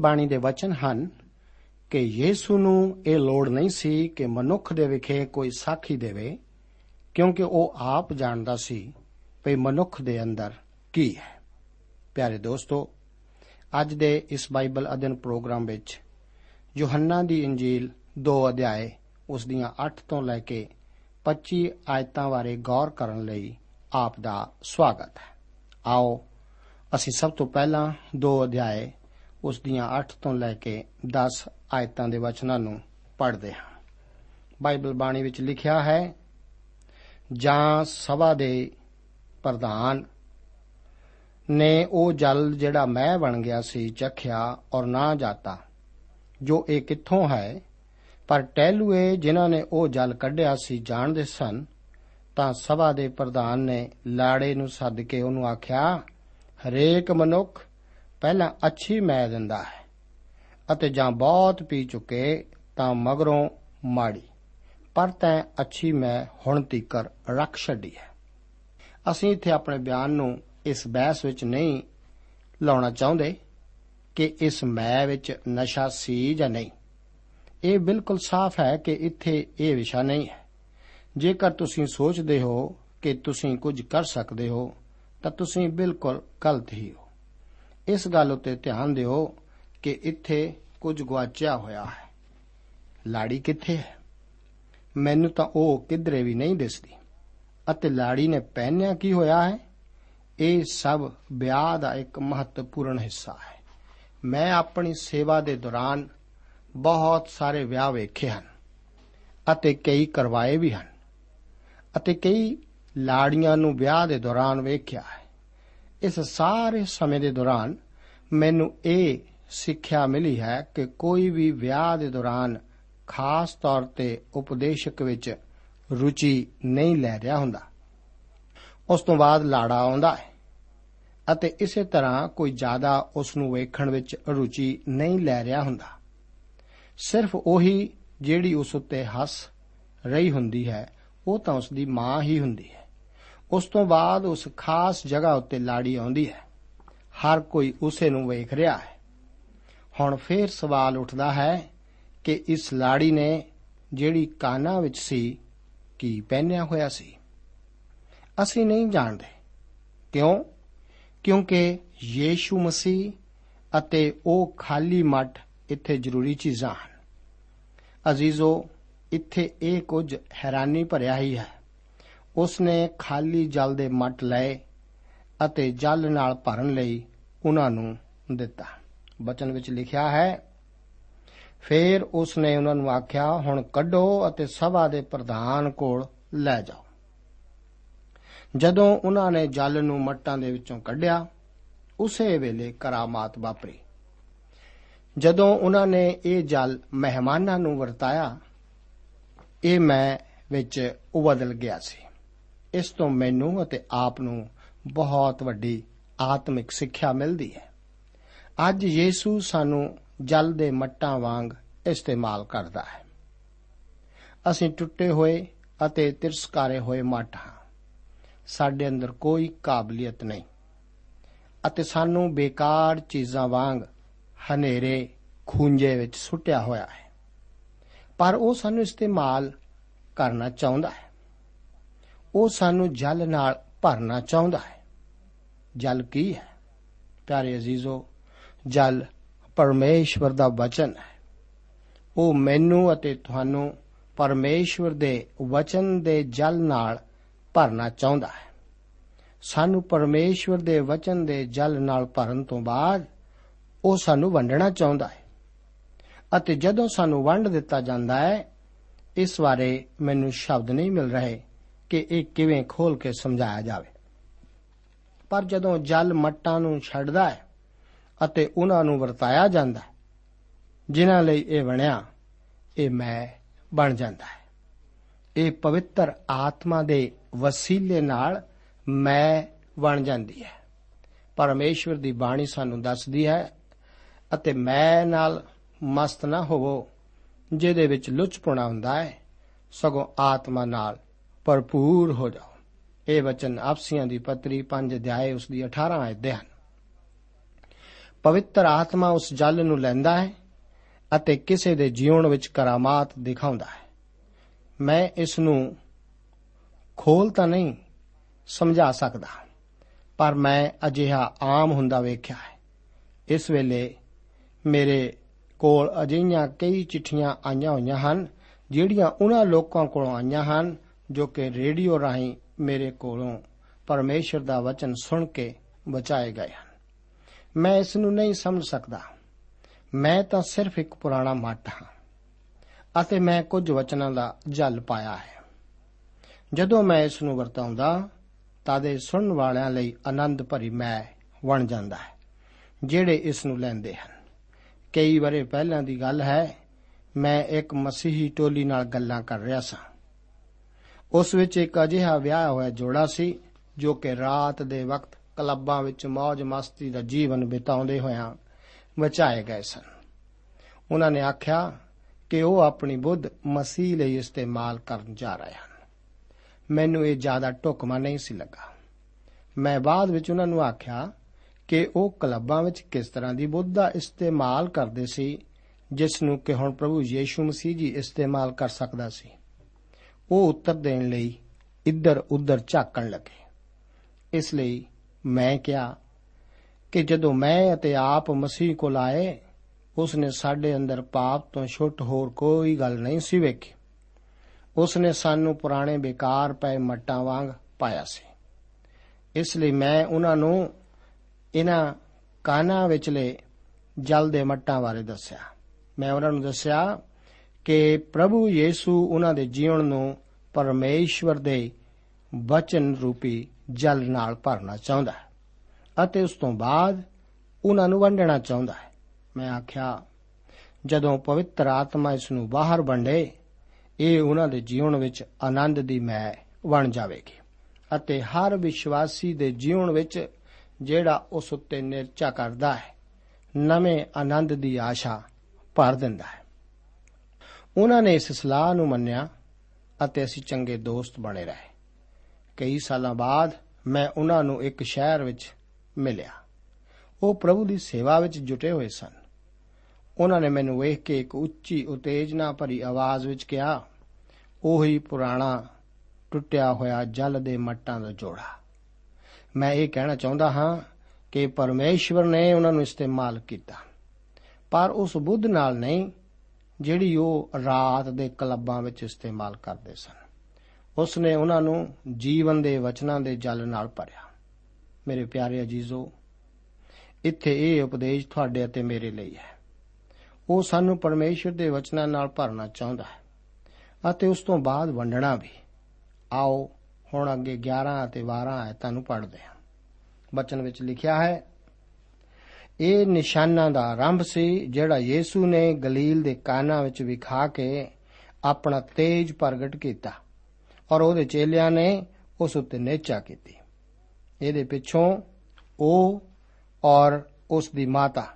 ਬਾਣੀ ਦੇ ਵਚਨ ਹਨ ਕਿ ਯੀਸ਼ੂ ਨੂੰ ਇਹ ਲੋੜ ਨਹੀਂ ਸੀ ਕਿ ਮਨੁੱਖ ਦੇ ਵਿਖੇ ਕੋਈ ਸਾਖੀ ਦੇਵੇ, ਕਿਉਂਕਿ ਉਹ ਆਪ ਜਾਣਦਾ ਸੀ ਕਿ ਮਨੁੱਖ ਦੇ ਅੰਦਰ ਕੀ ਹੈ। ਪਿਆਰੇ ਦੋਸਤੋ, ਅੱਜ ਦੇ ਇਸ ਬਾਈਬਲ ਅਧਿਨ ਪ੍ਰੋਗਰਾਮ ਵਿੱਚ ਯੋਹੰਨਾ ਦੀ ਇੰਜੀਲ 2 ਅਧਿਆਏ, ਉਸ ਦੀਆਂ 8 ਤੋਂ ਲੈ ਕੇ 25 ਆਇਤਾਂ ਬਾਰੇ ਗੌਰ ਕਰਨ ਲਈ ਆਪ ਦਾ ਸਵਾਗਤ ਹੈ। ਆਓ, ਅਸੀਂ ਸਭ ਤੋਂ ਪਹਿਲਾਂ 2 ਅਧਿਆਏ ਉਸ ਦੀਆਂ 8 ਤੋਂ ਲੈ ਕੇ 10 ਆਇਤਾਂ ਦੇ ਵਚਨਾਂ ਨੂੰ ਪੜ੍ਹਦੇ ਹਾਂ। ਬਾਈਬਲ ਬਾਣੀ ਵਿੱਚ ਲਿਖਿਆ ਹੈ, ਜਾਂ ਸਭਾ ਦੇ ਪ੍ਰਧਾਨ ਨੇ ਉਹ ਜਲ ਜਿਹੜਾ ਮੈਂ ਬਣ ਗਿਆ ਸੀ ਚਖਿਆ ਔਰ ਨਾ ਜਾਤਾ, ਜੋ ਇਹ ਕਿੱਥੋਂ ਹੈ? ਪਰ ਟਹਿਲੂਏ ਜਿਨ੍ਹਾਂ ਨੇ ਉਹ ਜਲ ਕੱਢਿਆ ਸੀ ਜਾਣਦੇ ਸਨ, ਤਾਂ ਸਭਾ ਦੇ ਪ੍ਰਧਾਨ ਨੇ ਲਾੜੇ ਨੂੰ ਸੱਦ ਕੇ ਉਹਨੂੰ ਆਖਿਆ, ਹਰੇਕ ਮਨੁੱਖ ਪਹਿਲਾਂ ਅੱਛੀ ਮੈ ਦਿੰਦਾ ਹੈ ਅਤੇ ਜਾਂ ਬਹੁਤ ਪੀ ਚੁੱਕੇ ਤਾਂ ਮਗਰੋਂ ਮਾੜੀ। ਪਰ ਤੈਂ ਅੱਛੀ ਮੈਂ ਹੁਣ ਤੀਕਰ ਰੱਖ ਛੱਡੀ ਹੈ। ਅਸੀਂ ਇੱਥੇ ਆਪਣੇ ਬਿਆਨ ਨੂੰ ਇਸ ਬਹਿਸ ਵਿੱਚ ਨਹੀਂ ਲਾਉਣਾ ਚਾਹੁੰਦੇ ਕਿ ਇਸ ਮੈਂ ਵਿੱਚ ਨਸ਼ਾ ਸੀ ਜਾਂ ਨਹੀਂ। ਇਹ ਬਿਲਕੁਲ ਸਾਫ਼ ਹੈ ਕਿ ਇੱਥੇ ਇਹ ਵਿਸ਼ਾ ਨਹੀਂ ਹੈ। ਜੇਕਰ ਤੁਸੀਂ ਸੋਚਦੇ ਹੋ ਕਿ ਤੁਸੀਂ ਕੁਝ ਕਰ ਸਕਦੇ ਹੋ, ਤਾਂ ਤੁਸੀਂ ਬਿਲਕੁਲ ਗਲਤ ਹੀ ਹੋ। ਇਸ ਗੱਲ ਉੱਤੇ ਧਿਆਨ ਦਿਓ ਕਿ ਇੱਥੇ ਕੁਝ ਗਵਾਚਿਆ ਹੋਇਆ ਹੈ। ਲਾੜੀ ਕਿੱਥੇ ਹੈ? ਮੈਨੂੰ ਤਾਂ ਉਹ ਕਿਧਰੇ ਵੀ ਨਹੀਂ ਦਿਸਦੀ। ਅਤੇ ਲਾੜੀ ਨੇ ਪਹਿਨਿਆ ਕੀ ਹੋਇਆ ਹੈ? ਇਹ ਸਭ ਵਿਆਹ ਦਾ ਇੱਕ ਮਹੱਤਵਪੂਰਨ ਹਿੱਸਾ ਹੈ। ਮੈਂ ਆਪਣੀ ਸੇਵਾ ਦੇ ਦੌਰਾਨ ਬਹੁਤ ਸਾਰੇ ਵਿਆਹ ਵੇਖੇ ਹਨ ਅਤੇ ਕਈ ਕਰਵਾਏ ਵੀ ਹਨ ਅਤੇ ਕਈ ਲਾੜੀਆਂ ਨੂੰ ਵਿਆਹ ਦੇ ਦੌਰਾਨ ਵੇਖਿਆ ਹੈ। ਇਸ ਸਾਰੇ ਸਮੇਂ ਦੇ ਦੌਰਾਨ ਮੈਨੂੰ ਇਹ ਸਿੱਖਿਆ ਮਿਲੀ ਹੈ ਕਿ ਕੋਈ ਵੀ ਵਿਆਹ ਦੇ ਦੌਰਾਨ ਖਾਸ ਤੌਰ ਤੇ ਉਪਦੇਸ਼ਕ ਵਿੱਚ ਰੁਚੀ ਨਹੀਂ ਲੈ ਰਿਹਾ ਹੁੰਦਾ। ਉਸ ਤੋਂ ਬਾਅਦ ਲਾੜਾ ਆਉਂਦਾ ਹੈ ਅਤੇ ਇਸੇ ਤਰ੍ਹਾਂ ਕੋਈ ਜ਼ਿਆਦਾ ਉਸ ਨੂੰ ਵੇਖਣ ਵਿੱਚ ਰੁਚੀ ਨਹੀਂ ਲੈ ਰਿਹਾ ਹੁੰਦਾ। ਸਿਰਫ ਉਹੀ ਜਿਹੜੀ ਉਸ ਉੱਤੇ ਹੱਸ ਰਹੀ ਹੁੰਦੀ ਹੈ, ਉਹ ਤਾਂ ਉਸ ਦੀ ਮਾਂ ਹੀ ਹੁੰਦੀ ਹੈ। ਉਸ ਤੋਂ ਬਾਅਦ ਉਸ ਖਾਸ ਜਗ੍ਹਾ ਉੱਤੇ ਲਾੜੀ ਆਉਂਦੀ ਹੈ। ਹਰ ਕੋਈ ਉਸੇ ਨੂੰ ਵੇਖ ਰਿਹਾ ਹੈ। ਹੁਣ ਫੇਰ ਸਵਾਲ ਉੱਠਦਾ ਹੈ ਕਿ ਇਸ ਲਾੜੀ ਨੇ ਜਿਹੜੀ ਕਾਨਾ ਵਿੱਚ ਸੀ, ਕੀ ਪਹਿਨਿਆ ਹੋਇਆ ਸੀ? ਅਸੀਂ ਨਹੀਂ ਜਾਣਦੇ। ਕਿਉਂ? ਕਿਉਂਕਿ ਯੀਸ਼ੂ ਮਸੀਹ ਅਤੇ ਉਹ ਖਾਲੀ ਮੱਠ ਇੱਥੇ ਜ਼ਰੂਰੀ ਚੀਜ਼ਾਂ ਹਨ। ਅਜ਼ੀਜ਼ੋ, ਇੱਥੇ ਇਹ ਕੁਝ ਹੈਰਾਨੀ ਭਰਿਆ ਹੀ ਹੈ। ਉਸ ਨੇ ਖਾਲੀ ਜਲ ਦੇ ਮੱਟ ਲਏ ਅਤੇ ਜਲ ਨਾਲ ਭਰਨ ਲਈ ਉਹਨਾਂ ਨੂੰ ਦਿੱਤਾ। ਬਚਨ ਵਿੱਚ ਲਿਖਿਆ ਹੈ, ਫਿਰ ਉਸ ਨੇ ਉਹਨਾਂ ਨੂੰ ਆਖਿਆ, ਹੁਣ ਕੱਢੋ ਅਤੇ ਸਭਾ ਦੇ ਪ੍ਰਧਾਨ ਕੋਲ ਲੈ ਜਾਓ। ਜਦੋਂ ਉਹਨਾਂ ਨੇ ਜਲ ਨੂੰ ਮੱਟਾਂ ਦੇ ਵਿੱਚੋਂ ਕੱਢਿਆ, ਉਸੇ ਵੇਲੇ ਕਰਾਮਾਤ ਵਾਪਰੀ। ਜਦੋਂ ਉਹਨਾਂ ਨੇ ਇਹ ਜਲ ਮਹਿਮਾਨਾਂ ਨੂੰ ਵਰਤਾਇਆ, ਇਹ ਮੈਂ ਵਿੱਚ ਉਬਦਲ ਗਿਆ ਸੀ। ਇਸ ਤੋਂ ਮੈਨੂੰ ਅਤੇ ਆਪ ਨੂੰ ਬਹੁਤ ਵੱਡੀ ਆਤਮਿਕ ਸਿੱਖਿਆ ਮਿਲਦੀ ਹੈ। ਅੱਜ ਯੀਸ਼ੂ ਸਾਨੂੰ ਜਲ ਦੇ ਮੱਟਾਂ ਵਾਂਗ ਇਸਤੇਮਾਲ ਕਰਦਾ ਹੈ। ਅਸੀਂ ਟੁੱਟੇ ਹੋਏ ਅਤੇ ਤਿਰਸਕਾਰੇ ਹੋਏ ਮੱਟ ਹਾਂ। ਸਾਡੇ ਅੰਦਰ ਕੋਈ ਕਾਬਲੀਅਤ ਨਹੀਂ ਅਤੇ ਸਾਨੂੰ ਬੇਕਾਰ ਚੀਜ਼ਾਂ ਵਾਂਗ ਹਨੇਰੇ, ਖੂੰਜੇ ਵਿੱਚ ਸੁੱਟਿਆ ਹੋਇਆ ਹੈ। ਪਰ ਉਹ ਸਾਨੂੰ ਇਸਤੇਮਾਲ ਕਰਨਾ ਚਾਹੁੰਦਾ ਹੈ। ਉਹ ਸਾਨੂੰ ਜਲ ਨਾਲ ਭਰਨਾ ਚਾਹੁੰਦਾ ਹੈ। ਜਲ ਕੀ ਹੈ? ਪਿਆਰੇ ਅਜ਼ੀਜ਼ੋ, ਜਲ ਪਰਮੇਸ਼ਵਰ ਦਾ ਵਚਨ ਹੈ। ਉਹ ਮੈਨੂੰ ਅਤੇ ਤੁਹਾਨੂੰ ਪਰਮੇਸ਼ਵਰ ਦੇ ਵਚਨ ਦੇ ਜਲ ਨਾਲ ਭਰਨਾ ਚਾਹੁੰਦਾ ਹੈ। ਸਾਨੂੰ ਪਰਮੇਸ਼ਵਰ ਦੇ ਵਚਨ ਦੇ ਜਲ ਨਾਲ ਭਰਨ ਤੋਂ ਬਾਅਦ ਉਹ ਸਾਨੂੰ ਵੰਡਣਾ ਚਾਹੁੰਦਾ ਹੈ। ਅਤੇ ਜਦੋਂ ਸਾਨੂੰ ਵੰਡ ਦਿੱਤਾ ਜਾਂਦਾ ਹੈ, ਇਸ ਬਾਰੇ ਮੈਨੂੰ ਸ਼ਬਦ ਨਹੀਂ ਮਿਲ ਰਹੇ। ਕਿ ਇਹ ਕਿਵੇਂ ਖੋਲ ਕੇ ਸਮਝਾਇਆ ਜਾਵੇ। ਪਰ ਜਦੋਂ ਜਲ ਮੱਟਾਂ ਨੂੰ ਛੱਡਦਾ ਹੈ ਅਤੇ ਉਹਨਾਂ ਨੂੰ ਵਰਤਾਇਆ ਜਾਂਦਾ ਹੈ, ਜਿਨ੍ਹਾਂ ਲਈ ਇਹ ਬਣਿਆ, ਇਹ ਮੈਂ ਬਣ ਜਾਂਦਾ ਹੈ। ਇਹ ਪਵਿੱਤਰ ਆਤਮਾ ਦੇ ਵਸੀਲੇ ਨਾਲ ਮੈਂ ਬਣ ਜਾਂਦੀ ਹੈ। ਪਰਮੇਸ਼ਵਰ ਦੀ ਬਾਣੀ ਸਾਨੂੰ ਦੱਸਦੀ ਹੈ, ਅਤੇ ਮੈਂ ਨਾਲ ਮਸਤ ਨਾ ਹੋਵੋ, ਜਿਹਦੇ ਵਿੱਚ ਲੁਚਪੁਣਾ ਹੁੰਦਾ ਹੈ, ਸਗੋਂ ਆਤਮਾ ਨਾਲ ਭਰਪੂਰ ਹੋ ਜਾਓ। ਇਹ ਵਚਨ ਆਪਸੀਆਂ ਦੀ ਪੱਤਰੀ 5 ਅਧਿਆਏ ਉਸ ਦੀ 18 ਆਇਤ ਦੇ ਹਨ। ਪਵਿੱਤਰ ਆਤਮਾ ਉਸ ਜਲ ਨੂੰ ਲੈਂਦਾ ਹੈ ਅਤੇ ਕਿਸੇ ਦੇ ਜੀਵਨ ਵਿੱਚ ਕਰਾਮਾਤ ਦਿਖਾਉਂਦਾ ਹੈ। ਮੈਂ ਇਸ ਨੂੰ ਖੋਲ ਤਾਂ ਨਹੀਂ, ਸਮਝਾ ਸਕਦਾ, ਪਰ ਮੈਂ ਅਜਿਹਾ ਆਮ ਹੁੰਦਾ ਵੇਖਿਆ ਹੈ। ਇਸ ਵੇਲੇ ਮੇਰੇ ਕੋਲ ਅਜਿਹੀਆਂ ਕਈ ਚਿੱਠੀਆਂ ਆਈਆਂ ਹੋਈਆਂ ਹਨ, ਜਿਹੜੀਆਂ ਉਹਨਾਂ ਲੋਕਾਂ ਕੋਲੋਂ ਆਈਆਂ ਹਨ ਜੋ ਕਿ ਰੇਡੀਓ ਰਾਹੀਂ ਮੇਰੇ ਕੋਲੋਂ ਪਰਮੇਸ਼ਰ ਦਾ ਵਚਨ ਸੁਣ ਕੇ ਬਚਾਏ ਗਏ ਹਨ। ਮੈਂ ਇਸ ਨੂੰ ਨਹੀਂ ਸਮਝ ਸਕਦਾ। ਮੈਂ ਤਾਂ ਸਿਰਫ ਇੱਕ ਪੁਰਾਣਾ ਮੱਟ ਹਾਂ ਅਤੇ ਮੈਂ ਕੁਝ ਵਚਨਾਂ ਦਾ ਜਲ ਪਾਇਆ ਹੈ। ਜਦੋਂ ਮੈਂ ਇਸ ਨੂੰ ਵਰਤਾਉਂਦਾ ਤਾਂ ਦੇ ਸੁਣਨ ਵਾਲਿਆਂ ਲਈ ਆਨੰਦ ਭਰੀ ਮੈਂ ਬਣ ਜਾਂਦਾ ਹੈ, ਜਿਹੜੇ ਇਸ ਨੂੰ ਲੈਂਦੇ ਹਨ। ਕਈ ਬਰੇ ਪਹਿਲਾਂ ਦੀ ਗੱਲ ਹੈ, ਮੈਂ ਇੱਕ ਮਸੀਹੀ ਟੋਲੀ ਨਾਲ ਗੱਲਾਂ ਕਰ ਰਿਹਾ ਸਾਂ। ਉਸ ਵਿੱਚ ਇੱਕ ਅਜਿਹਾ ਵਿਆਹ ਹੋਇਆ ਜੋੜਾ ਸੀ, ਜੋ ਕਿ ਰਾਤ ਦੇ ਵਕਤ ਕਲੱਬਾਂ ਵਿੱਚ ਮौज ਮਸਤੀ ਦਾ ਜੀਵਨ ਬਿਤਾਉਂਦੇ ਹੋਇਆਂ ਬਚਾਏ ਗਏ ਸਨ। ਉਹਨਾਂ ਨੇ ਆਖਿਆ ਕਿ ਉਹ ਆਪਣੀ ਬੁੱਧ ਮਸੀਹ ਲਈ ਇਸਤੇਮਾਲ ਕਰਨ ਜਾ ਰਹੇ ਹਨ। ਮੈਨੂੰ ਇਹ ਜ਼ਿਆਦਾ ਢੁਕਮਾ ਨਹੀਂ ਸੀ ਲੱਗਾ। ਮੈਂ ਬਾਅਦ ਵਿੱਚ ਉਹਨਾਂ ਨੂੰ ਆਖਿਆ ਕਿ ਉਹ ਕਲੱਬਾਂ ਵਿੱਚ ਕਿਸ ਤਰ੍ਹਾਂ ਦੀ ਬੁੱਧ ਦਾ ਇਸਤੇਮਾਲ ਕਰਦੇ ਸੀ, ਜਿਸ ਨੂੰ ਕਿ ਹੁਣ ਪ੍ਰਭੂ ਯੀਸ਼ੂ ਮਸੀਹ ਜੀ ਇਸਤੇਮਾਲ ਕਰ ਸਕਦਾ ਸੀ। ਉਹ ਉੱਤਰ ਦੇਣ ਲਈ ਇੱਧਰ ਉੱਧਰ ਝਾਕਣ ਲੱਗੇ। ਇਸ ਲਈ ਮੈਂ ਕਿਹਾ ਕਿ ਜਦੋਂ ਮੈਂ ਅਤੇ ਆਪ ਮਸੀਹ ਕੋਲ ਆਏ ਉਸ ਨੇ ਸਾਡੇ ਅੰਦਰ ਪਾਪ ਤੋਂ ਛੁੱਟ ਹੋਰ ਕੋਈ ਗੱਲ ਨਹੀਂ ਸੀ ਵੇਖੀ। ਉਸ ਨੇ ਸਾਨੂੰ ਪੁਰਾਣੇ ਬੇਕਾਰ ਪਏ ਮੱਟਾਂ ਵਾਂਗ ਪਾਇਆ ਸੀ। ਇਸ ਲਈ ਮੈਂ ਉਹਨਾਂ ਨੂੰ ਇਹਨਾਂ ਕਾਨਾ ਵਿਚਲੇ ਜਲ ਦੇ ਮੱਟਾਂ ਬਾਰੇ ਦੱਸਿਆ। ਮੈਂ ਉਹਨਾਂ ਨੂੰ ਦੱਸਿਆ ਕਿ ਪ੍ਰਭੂ ਯੀਸੂ ਉਹਨਾਂ ਦੇ ਜੀਵਨ ਨੂੰ ਪਰਮੇਸ਼ਵਰ ਦੇ ਵਚਨ ਰੂਪੀ ਜਲ ਨਾਲ ਭਰਨਾ ਚਾਹੁੰਦਾ ਹੈ ਅਤੇ ਉਸ ਤੋਂ ਬਾਅਦ ਉਹਨਾਂ ਨੂੰ ਵੰਡਣਾ ਚਾਹੁੰਦਾ ਹੈ। ਮੈਂ ਆਖਿਆ, ਜਦੋਂ ਪਵਿੱਤਰ ਆਤਮਾ ਇਸ ਨੂੰ ਬਾਹਰ ਵੰਡੇ, ਇਹ ਉਹਨਾਂ ਦੇ ਜੀਵਨ ਵਿੱਚ ਆਨੰਦ ਦੀ ਮੈਂ ਬਣ ਜਾਵੇਗੀ ਅਤੇ ਹਰ ਵਿਸ਼ਵਾਸੀ ਦੇ ਜੀਵਨ ਵਿੱਚ ਜਿਹੜਾ ਉਸ ਉੱਤੇ ਨਿਰਚਾ ਕਰਦਾ ਹੈ, ਨਵੇਂ ਆਨੰਦ ਦੀ ਆਸ਼ਾ ਭਰ ਦਿੰਦਾ ਹੈ। ਉਹਨਾਂ ਨੇ ਇਸ ਸਲਾਹ ਨੂੰ ਮੰਨਿਆ ਅਤੇ ਅਸੀਂ ਚੰਗੇ ਦੋਸਤ ਬਣੇ ਰਹੇ। ਕਈ ਸਾਲਾਂ ਬਾਅਦ ਮੈਂ ਉਹਨਾਂ ਨੂੰ ਇੱਕ ਸ਼ਹਿਰ ਵਿੱਚ ਮਿਲਿਆ। ਉਹ ਪ੍ਰਭੂ ਦੀ ਸੇਵਾ ਵਿੱਚ ਜੁਟੇ ਹੋਏ ਸਨ। ਉਹਨਾਂ ਨੇ ਮੈਨੂੰ ਵੇਖ ਕੇ ਇੱਕ ਉੱਚੀ ਉਤੇਜਨਾ ਭਰੀ ਆਵਾਜ਼ ਵਿੱਚ ਕਿਹਾ, ਉਹੀ ਪੁਰਾਣਾ ਟੁੱਟਿਆ ਹੋਇਆ ਜਲ ਦੇ ਮੱਟਾਂ ਦਾ ਜੋੜਾ। ਮੈਂ ਇਹ ਕਹਿਣਾ ਚਾਹੁੰਦਾ ਹਾਂ ਕਿ ਪਰਮੇਸ਼ਵਰ ਨੇ ਉਹਨਾਂ ਨੂੰ ਇਸਤੇਮਾਲ ਕੀਤਾ। ਪਰ ਉਸ ਬੁੱਧ ਨਾਲ ਨਹੀਂ ਜਿਹੜੀ ਉਹ ਰਾਤ ਦੇ ਕਲੱਬਾਂ ਵਿੱਚ ਇਸਤੇਮਾਲ ਕਰਦੇ ਸਨ। ਉਸ ਨੇ ਉਹਨਾਂ ਨੂੰ ਜੀਵਨ ਦੇ ਵਚਨਾਂ ਦੇ ਜਲ ਨਾਲ ਭਰਿਆ। ਮੇਰੇ ਪਿਆਰੇ ਅਜੀਜ਼ੋ, ਇੱਥੇ ਇਹ ਉਪਦੇਸ਼ ਤੁਹਾਡੇ ਅਤੇ ਮੇਰੇ ਲਈ ਹੈ। ਉਹ ਸਾਨੂੰ ਪਰਮੇਸ਼ਰ ਦੇ ਵਚਨਾਂ ਨਾਲ ਭਰਨਾ ਚਾਹੁੰਦਾ ਹੈ ਅਤੇ ਉਸ ਤੋਂ ਬਾਅਦ ਵੰਡਣਾ ਵੀ। ਆਓ, ਹੁਣ ਅੱਗੇ 11 ਅਤੇ 12 ਆਇਤਾਂ ਨੂੰ ਪੜ੍ਹਦੇ ਹਾਂ। ਬਚਨ ਵਿੱਚ ਲਿਖਿਆ ਹੈ ਇਹ ਨਿਸ਼ਾਨਾਂ ਦਾ ਆਰੰਭ ਸੀ, ਜਿਹੜਾ ਯੀਸੂ ਨੇ ਗਲੀਲ ਦੇ ਕਾਨਾ ਵਿੱਚ ਵਿਖਾ ਕੇ ਆਪਣਾ ਤੇਜ ਪ੍ਰਗਟ ਕੀਤਾ ਔਰ ਉਹਦੇ ਚੇਲਿਆਂ ਨੇ ਉਸ ਉੱਤੇ ਨੇਚਾ ਕੀਤੀ। ਇਹਦੇ ਪਿੱਛੋਂ ਉਹ ਔਰ ਉਸ ਦੀ ਮਾਤਾ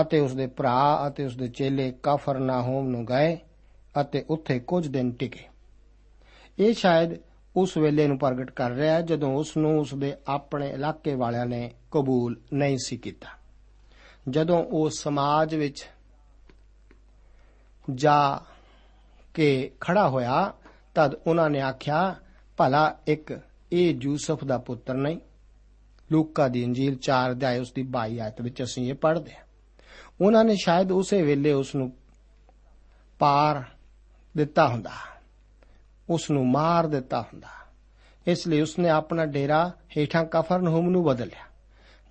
ਅਤੇ ਉਸ ਦੇ ਭਰਾ ਅਤੇ ਉਸ ਦੇ ਚੇਲੇ ਕਫਰਨਾਹੂਮ ਨੂੰ ਗਏ ਅਤੇ ਉੱਥੇ ਕੁਝ ਦਿਨ ਟਿਕੇ। ਇਹ ਸ਼ਾਇਦ ਉਸ ਵੇਲੇ ਨੂੰ ਪ੍ਰਗਟ ਕਰ ਰਿਹਾ ਹੈ ਜਦੋਂ ਉਸ ਨੂੰ ਉਸ ਦੇ ਆਪਣੇ ਇਲਾਕੇ ਵਾਲਿਆਂ ਨੇ ਕਬੂਲ ਨਹੀਂ ਸੀ ਕੀਤਾ। ਜਦੋਂ ਉਹ ਸਮਾਜ ਵਿੱਚ ਜਾ ਕੇ ਖੜਾ ਹੋਇਆ, ਤਦ ਉਹਨਾਂ ਨੇ ਆਖਿਆ, ਭਲਾ ਇੱਕ ਇਹ ਯੂਸਫ ਦਾ ਪੁੱਤਰ ਨਹੀਂ। ਲੂਕਾ ਦੀ ਇੰਜੀਲ 4 ਅਧਿਆਇ ਉਸ ਦੀ 22 ਆਇਤ ਵਿੱਚ ਅਸੀਂ ਇਹ ਪੜ੍ਹਦੇ ਹਾਂ। ਉਹਨਾਂ ਨੇ ਸ਼ਾਇਦ ਉਸੇ ਵੇਲੇ ਉਸ ਨੂੰ ਪਾਰ ਦਿੱਤਾ ਹੁੰਦਾ ਉਸ ਨੂੰ ਮਾਰ ਦਿੱਤਾ ਹੁੰਦਾ। ਇਸ ਲਈ ਉਸਨੇ ਆਪਣਾ ਡੇਰਾ ਹੇਠਾਂ ਕਫਰਨਹੂਮ ਨੂੰ ਬਦਲਿਆ।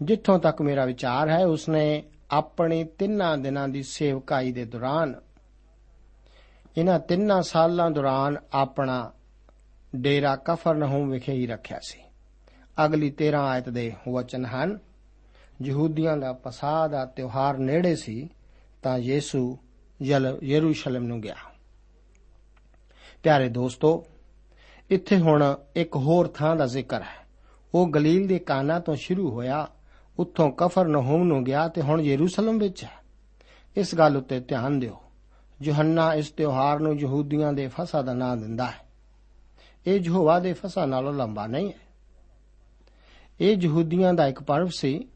ਜਿੱਥੋਂ ਤੱਕ ਮੇਰਾ ਵਿਚਾਰ ਹੈ, ਉਸਨੇ ਆਪਣੀ ਤਿੰਨਾਂ ਦਿਨਾਂ ਦੀ ਸੇਵਕਾਈ ਦੇ ਦੌਰਾਨ, ਇਹਨਾਂ ਤਿੰਨਾਂ ਸਾਲਾਂ ਦੌਰਾਨ ਆਪਣਾ ਡੇਰਾ ਕਫਰਨਹੂਮ ਵਿਖੇ ਹੀ ਰੱਖਿਆ ਸੀ। ਅਗਲੀ 13 ਆਇਤ ਦੇ ਵਚਨ ਹਨ, ਯਹੂਦੀਆਂ ਦਾ ਪਸਾਹ ਦਾ ਤਿਉਹਾਰ ਨੇੜੇ ਸੀ, ਤਾਂ ਯੀਸੂ ਯਰੂਸ਼ਲਮ ਨੂੰ ਗਿਆ। ਪਿਆਰੇ ਦੋਸਤੋ, ਇੱਥੇ ਹੁਣ ਇੱਕ ਹੋਰ ਥਾਂ ਦਾ ਜ਼ਿਕਰ ਹੈ। ਉਹ ਗਲੀਲ ਦੇ ਕਾਨਾ ਤੋਂ ਸ਼ੁਰੂ ਹੋਇਆ ਉੱਥੋਂ ਕਫਰਨਹੂਮ ਨੂੰ ਗਿਆ ਤੇ ਹੁਣ ਯਰੂਸ਼ਲਮ ਵਿੱਚ ਹੈ। ਇਸ ਗੱਲ ਉੱਤੇ ਧਿਆਨ ਦਿਓ। ਯੋਹੰਨਾ ਇਸ ਤਿਉਹਾਰ ਨੂੰ ਯਹੂਦੀਆਂ ਦੇ ਫਸਾ ਦਾ ਨਾਂ ਦਿੰਦਾ ਹੈ। ਇਹ ਯਹੋਵਾ ਦੇ ਫਸਾ ਨਾਲੋਂ ਲੰਬਾ ਨਹੀਂ ਹੈ। ਇਹ ਯਹੂਦੀਆਂ ਦਾ ਇੱਕ ਪਰਵ ਸੀ,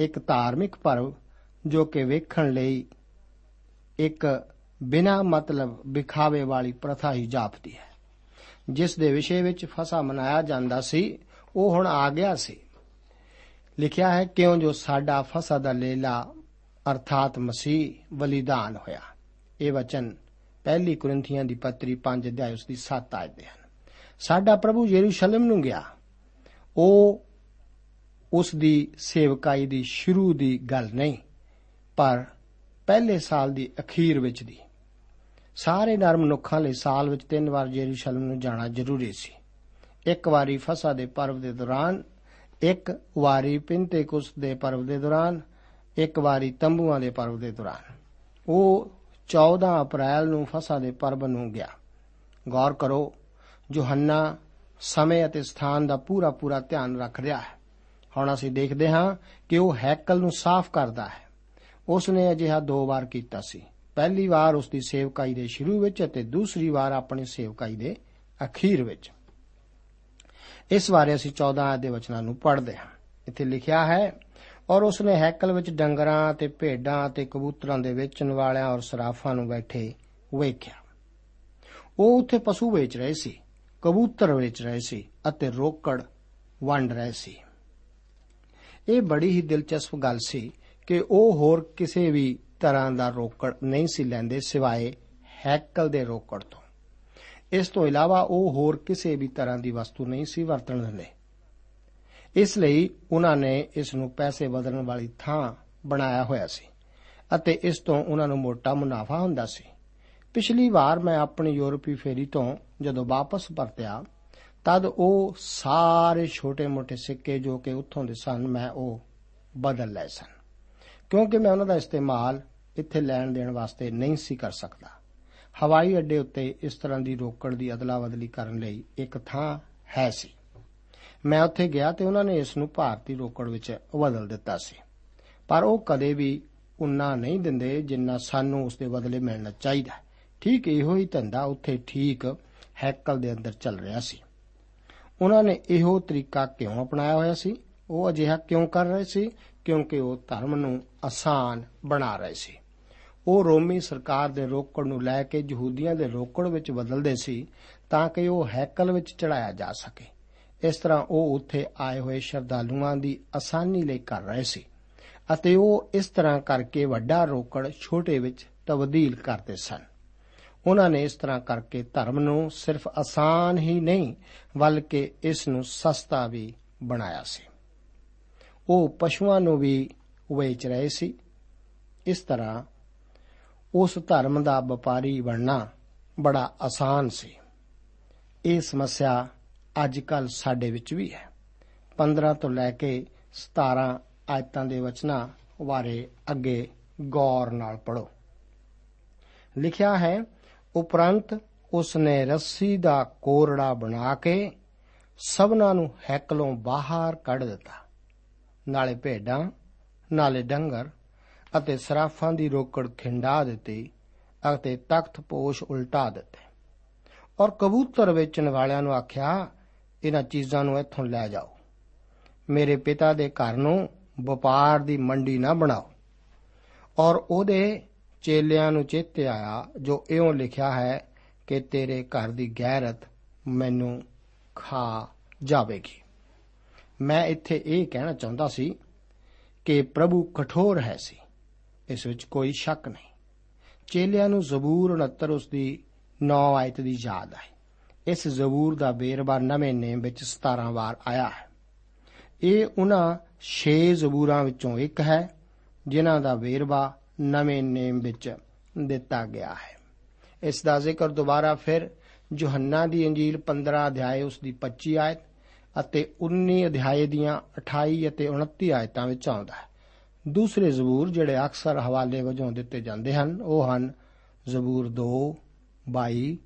ਇੱਕ ਧਾਰਮਿਕ ਪਰਵ, ਜੋ ਕਿ ਵੇਖਣ ਲਈ ਇੱਕ ਬਿਨਾ ਮਤਲਬ ਵਿਖਾਵੇ ਵਾਲੀ ਪ੍ਰਥਾ ਹੀ ਜਾਪਦੀ ਹੈ। ਜਿਸ ਦੇ ਵਿਸ਼ੇ ਵਿੱਚ ਫਸਾ ਮਨਾਇਆ ਜਾਂਦਾ ਸੀ, ਉਹ ਹੁਣ ਆ ਗਿਆ ਸੀ। ਲਿਖਿਆ ਹੈ, ਕਿਉਂ ਜੋ ਸਾਡਾ ਫਸਾ ਦਾ ਲੇਲਾ ਅਰਥਾਤ ਮਸੀਹ ਬਲੀਦਾਨ ਹੋਇਆ। ਇਹ ਵਚਨ ਪਹਿਲੀ ਕੁਰਿੰਥੀਆਂ ਦੀ ਪੱਤਰੀ 5 ਅਧਿਆਇ ਉਸ ਦੀ 7 ਆਇਤ ਦੇ ਹਨ। ਸਾਡਾ ਪ੍ਰਭੂ ਯਰੂਸ਼ਲਮ ਨੂੰ ਗਿਆ। ਉਹ ਉਸ ਦੀ ਸੇਵਕਾਈ ਦੀ ਸ਼ੁਰੂ ਦੀ ਗੱਲ ਨਹੀਂ, ਪਰ ਪਹਿਲੇ ਸਾਲ ਦੀ ਅਖੀਰ ਵਿੱਚ ਦੀ। ਸਾਰੇ ਨਰ ਮਨੁੱਖਾਂ ਲਈ ਸਾਲ ਵਿੱਚ ਤਿੰਨ ਵਾਰ ਯਰੂਸ਼ਲਮ ਨੂੰ ਜਾਣਾ ਜ਼ਰੂਰੀ ਸੀ। ਇੱਕ ਵਾਰੀ ਫਸਾ ਦੇ ਪਰਵ ਦੇ ਦੌਰਾਨ ਇੱਕ ਵਾਰੀ ਪਿੰਤੇਕੁਸ ਦੇ ਪਰਵ ਦੇ ਦੌਰਾਨ, ਇੱਕ ਵਾਰੀ ਤੰਬੂਆਂ ਦੇ ਪਰਵ ਦੇ ਦੌਰਾਨ। ਉਹ 14 ਅਪ੍ਰੈਲ ਨੂੰ ਫਸਾ ਦੇ ਪਰਬ ਨੂੰ ਗਿਆ। ਗੌਰ ਕਰੋ, ਯੋਹੰਨਾ ਸਮੇਂ ਅਤੇ ਸਥਾਨ ਦਾ ਪੂਰਾ ਪੂਰਾ ਧਿਆਨ ਰੱਖ ਰਿਹਾ ਹੈ। ਹੁਣ ਅਸੀਂ ਦੇਖਦੇ ਹਾਂ ਕਿ ਉਹ ਹੈਕਲ ਨੂੰ ਸਾਫ਼ ਕਰਦਾ ਹੈ। ਉਸ ਨੇ ਅਜਿਹਾ ਦੋ ਵਾਰ ਕੀਤਾ ਸੀ। ਪਹਿਲੀ ਵਾਰ ਉਸ ਦੀ ਸੇਵਕਾਈ ਦੇ ਸ਼ੁਰੂ ਵਿੱਚ ਅਤੇ ਦੂਸਰੀ ਵਾਰ ਆਪਣੀ ਸੇਵਕਾਈ ਦੇ ਅਖੀਰ ਵਿੱਚ। ਇਸ ਬਾਰੇ ਅਸੀਂ 14 ਦੇ ਵਚਨਾਂ ਨੂੰ ਪੜ੍ਹਦੇ ਹਾਂ। ਇੱਥੇ ਲਿਖਿਆ ਹੈ, ਔਰ ਉਸ ਨੇ ਹੈਕਲ ਵਿੱਚ ਡੰਗਰਾਂ ਤੇ ਭੇਡਾਂ ਤੇ ਕਬੂਤਰਾਂ ਦੇ ਵੇਚਣ ਵਾਲਿਆਂ ਔਰ ਸਰਾਫਾਂ ਨੂੰ ਬੈਠੇ ਵੇਖਿਆ। ਉਹ ਉੱਥੇ ਪਸ਼ੂ ਵੇਚ ਰਹੇ ਸੀ, ਕਬੂਤਰ ਵੇਚ ਰਹੇ ਸੀ ਅਤੇ ਰੋਕੜ ਵੰਡ ਰਹੇ ਸੀ। ਇਹ ਬੜੀ ਹੀ ਦਿਲਚਸਪ ਗੱਲ ਸੀ ਕਿ ਉਹ ਹੋਰ ਕਿਸੇ ਵੀ ਤਰ੍ਹਾਂ ਦਾ ਰੋਕੜ ਨਹੀਂ ਸੀ ਲੈਂਦੇ ਸਿਵਾਏ ਹੈਕਲ ਦੇ ਰੋਕੜ ਤੋਂ। ਇਸ ਤੋਂ ਇਲਾਵਾ ਉਹ ਹੋਰ ਕਿਸੇ ਵੀ ਤਰ੍ਹਾਂ ਦੀ ਵਸਤੂ ਨਹੀਂ ਸੀ ਵਰਤਣ ਦਿੰਦੇ। ਇਸ ਲਈ ਉਹਨਾਂ ਨੇ ਇਸ ਨੂੰ ਪੈਸੇ ਬਦਲਣ ਵਾਲੀ ਥਾਂ ਬਣਾਇਆ ਹੋਇਆ ਸੀ ਅਤੇ ਇਸ ਤੋਂ ਉਹਨਾਂ ਨੂੰ ਮੋਟਾ ਮੁਨਾਫਾ ਹੁੰਦਾ ਸੀ। ਪਿਛਲੀ ਵਾਰ ਮੈਂ ਆਪਣੀ ਯੂਰਪੀ ਫੇਰੀ ਤੋਂ ਜਦੋਂ ਵਾਪਸ ਪਰਤਿਆ, ਤਦ ਉਹ ਸਾਰੇ ਛੋਟੇ-ਮੋਟੇ ਸਿੱਕੇ ਜੋ ਕਿ ਉੱਥੋਂ ਦੇ ਸਨ, ਮੈਂ ਉਹ ਬਦਲ ਲਏ ਸਨ। ਕਿਉਂਕਿ ਮੈਂ ਉਹਨਾਂ ਦਾ ਇਸਤੇਮਾਲ ਇੱਥੇ ਲੈਣ ਦੇਣ ਵਾਸਤੇ ਨਹੀਂ ਸੀ ਕਰ ਸਕਦਾ। ਹਵਾਈ ਅੱਡੇ ਉੱਤੇ ਇਸ ਤਰ੍ਹਾਂ ਦੀ ਰੋਕੜ ਦੀ ਅਦਲਾ-ਬਦਲੀ ਕਰਨ ਲਈ ਇੱਕ ਥਾਂ ਹੈ ਸੀ। ਮੈਂ ਉੱਥੇ ਗਿਆ ਤੇ ਉਹਨਾਂ ਨੇ ਇਸ ਨੂੰ ਭਾਰਤੀ ਰੋਕੜ ਵਿੱਚ ਬਦਲ ਦਿੱਤਾ ਸੀ। ਪਰ ਉਹ ਕਦੇ ਵੀ ਉਨਾ ਨਹੀਂ ਦਿੰਦੇ ਜਿੰਨਾ ਸਾਨੂੰ ਉਸ ਦੇ ਬਦਲੇ ਮਿਲਣਾ ਚਾਹੀਦਾ। ਹੈ। ਠੀਕ ਇਹੋ ਹੀ ਧੰਦਾ ਉੱਥੇ ਠੀਕ ਹੈਕਲ ਦੇ ਅੰਦਰ ਚੱਲ ਰਿਹਾ ਸੀ। ਉਹਨਾਂ ਨੇ ਇਹੋ ਤਰੀਕਾ ਕਿਉਂ ਅਪਣਾਇਆ ਹੋਇਆ ਸੀ? ਉਹ ਅਜਿਹਾ ਕਿਉਂ ਕਰ ਰਹੇ ਸੀ? ਕਿਉਂਕਿ ਉਹ ਧਰਮ ਨੂੰ ਆਸਾਨ ਬਣਾ ਰਹੇ ਸੀ। ਉਹ ਰੋਮੀ ਸਰਕਾਰ ਦੇ ਰੋਕੜ ਨੂੰ ਲੈ ਕੇ ਯਹੂਦੀਆਂ ਦੇ ਰੋਕੜ ਵਿੱਚ ਬਦਲਦੇ ਸੀ ਤਾਂ ਕਿ ਉਹ ਹੈਕਲ ਵਿੱਚ ਚੜਾਇਆ ਜਾ ਸਕੇ। ਇਸ ਤਰ੍ਹਾਂ ਉਹ ਉੱਥੇ ਆਏ ਹੋਏ ਸ਼ਰਧਾਲੂਆਂ ਦੀ ਆਸਾਨੀ ਲਈ ਕਰ ਰਹੇ ਸੀ ਅਤੇ ਉਹ ਇਸ ਤਰ੍ਹਾਂ ਕਰਕੇ ਵੱਡਾ ਰੋਕੜ ਛੋਟੇ ਵਿੱਚ ਤਬਦੀਲ ਕਰਦੇ ਸਨ। ਉਹਨਾਂ ਨੇ ਇਸ ਤਰ੍ਹਾਂ ਕਰਕੇ ਧਰਮ ਨੂੰ ਸਿਰਫ ਆਸਾਨ ਹੀ ਨਹੀਂ, ਬਲਕਿ ਇਸ ਨੂੰ ਸਸਤਾ ਵੀ ਬਣਾਇਆ ਸੀ। ਉਹ ਪਸ਼ੂਆਂ ਨੂੰ ਵੀ ਵੇਚ ਰਹੇ ਸੀ। ਇਸ ਤਰ੍ਹਾਂ ਉਸ ਧਰਮ ਦਾ ਵਪਾਰੀ ਬਣਨਾ ਬੜਾ ਆਸਾਨ ਸੀ। ਇਹ ਸਮੱਸਿਆ ਅੱਜ ਕੱਲ ਸਾਡੇ ਵਿੱਚ ਵੀ ਹੈ। 15 ਤੋਂ ਲੈ ਕੇ 17 ਆਇਤਾਂ ਦੇ ਵਚਨਾਂ ਬਾਰੇ ਅੱਗੇ ਗੌਰ ਨਾਲ ਪੜੋ ਲਿਖਿਆ ਹੈ, ਉਪਰੰਤ ਉਸ ਨੇ ਰੱਸੀ ਦਾ ਕੋਰੜਾ ਬਣਾ ਕੇ ਸਭਨਾਂ ਨੂੰ ਹੈਕਲੋਂ ਬਾਹਰ ਕੱਢ ਦਿੱਤਾ। ਨਾਲੇ ਭੇਡਾਂ, ਨਾਲੇ ਡੰਗਰ ਅਤੇ ਸਰਾਫਾਂ ਦੀ ਰੋਕੜ ਖਿੰਡਾ ਦਿੱਤੀ ਅਤੇ ਤਖਤ ਪੋਸ਼ ਉਲਟਾ ਦਿੱਤੇ। ਔਰ ਕਬੂਤਰ ਵੇਚਣ ਵਾਲਿਆਂ ਨੂੰ ਆਖਿਆ ਇਹਨਾਂ ਚੀਜ਼ਾਂ ਨੂੰ ਇੱਥੋਂ ਲੈ ਜਾਓ। ਮੇਰੇ ਪਿਤਾ ਦੇ ਘਰ ਨੂੰ ਵਪਾਰ ਦੀ ਮੰਡੀ ਨਾ ਬਣਾਓ। ਔਰ ਉਹਦੇ ਚੇਲਿਆਂ ਨੂੰ ਚੇਤੇ ਆਇਆ, ਜੋ ਇਉਂ ਲਿਖਿਆ ਹੈ ਕਿ ਤੇਰੇ ਘਰ ਦੀ ਗੈਰਤ ਮੈਨੂੰ ਖਾ ਜਾਵੇਗੀ। ਮੈਂ ਇੱਥੇ ਇਹ ਕਹਿਣਾ ਚਾਹੁੰਦਾ ਸੀ ਕਿ ਪ੍ਰਭੂ ਕਠੋਰ ਹੈ ਸੀ। ਇਸ ਵਿੱਚ ਕੋਈ ਸ਼ੱਕ ਨਹੀਂ। ਚੇਲਿਆਂ ਨੂੰ ਜ਼ਬੂਰ 69 ਉਸ ਦੀ 9 ਆਇਤ ਦੀ ਯਾਦ ਹੈ ਇਸ ਜ਼ਬੂਰ ਦਾ ਵੇਰਵਾ ਨਵੇਂ ਨੇਮ ਵਿੱਚ 17 ਵਾਰ ਆਇਆ ਹੈ। ਇਹ ਉਹਨਾਂ 6 ਜ਼ਬੂਰਾਂ ਵਿੱਚੋਂ ਇੱਕ ਹੈ, ਜਿਨ੍ਹਾਂ ਦਾ ਵੇਰਵਾ ਨਵੇਂ ਨੇਮ ਵਿੱਚ ਦਿੱਤਾ ਗਿਆ ਹੈ। ਇਸ ਦਾ ਜ਼ਿਕਰ ਦੁਬਾਰਾ ਫਿਰ ਯੋਹੰਨਾ ਦੀ ਇੰਜੀਲ 15 ਅਧਿਆਏ ਉਸ ਦੀ 25 ਆਇਤ ਅਤੇ 19 ਅਧਿਆਏ ਦੀਆਂ 28 ਅਤੇ 29 ਆਇਤਾਂ ਵਿੱਚ ਆਉਂਦਾ ਹੈ। ਦੂਸਰੇ ਜ਼ਬੂਰ ਜਿਹੜੇ ਅਕਸਰ ਹਵਾਲੇ ਵਜੋਂ ਦਿੱਤੇ ਜਾਂਦੇ ਹਨ, ਉਹ ਹਨ ਜ਼ਬੂਰ 2 22